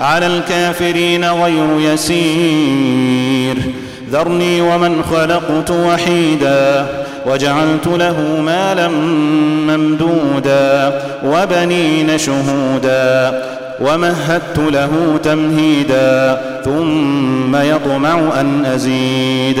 على الكافرين غير يسير. ذرني ومن خلقت وحيدا وجعلت له مالا ممدودا وبنين شهودا ومهدت له تمهيدا ثم يطمع أن أزيد.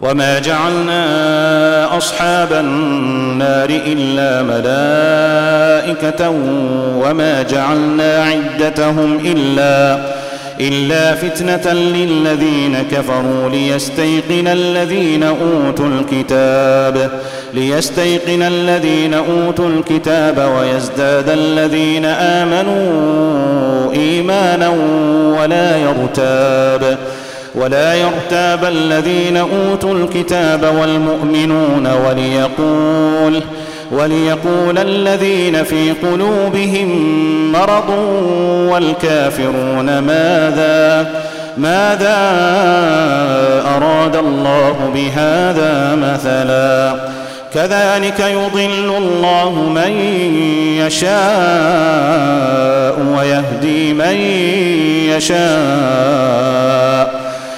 وما جعلنا أصحاب النار إلا ملائكة وما جعلنا عدتهم إلا إلا فتنة للذين كفروا ليستيقن الذين أوتوا الكتاب ليستيقن الذين أوتوا الكتاب ويزداد الذين آمنوا إيمانا ولا يرتاب. ولا يرتاب الذين أوتوا الكتاب والمؤمنون وليقول وليقول الذين في قلوبهم مرض والكافرون ماذا ماذا أراد الله بهذا مثلا؟ كذلك يضل الله من يشاء ويهدي من يشاء.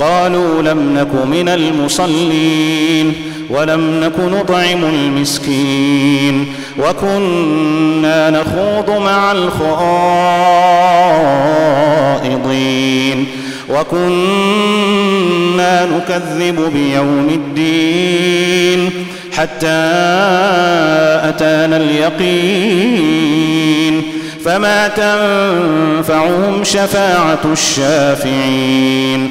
قالوا لم نك من المصلين ولم نك نطعم المسكين وكنا نخوض مع الخائضين وكنا نكذب بيوم الدين حتى أتانا اليقين فما تنفعهم شفاعة الشافعين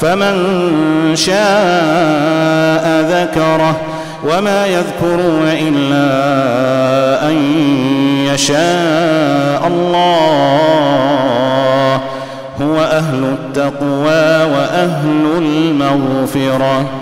فمن شاء ذكره وما يذكرون إلا أن يشاء الله. هو أهل التقوى وأهل المغفرة.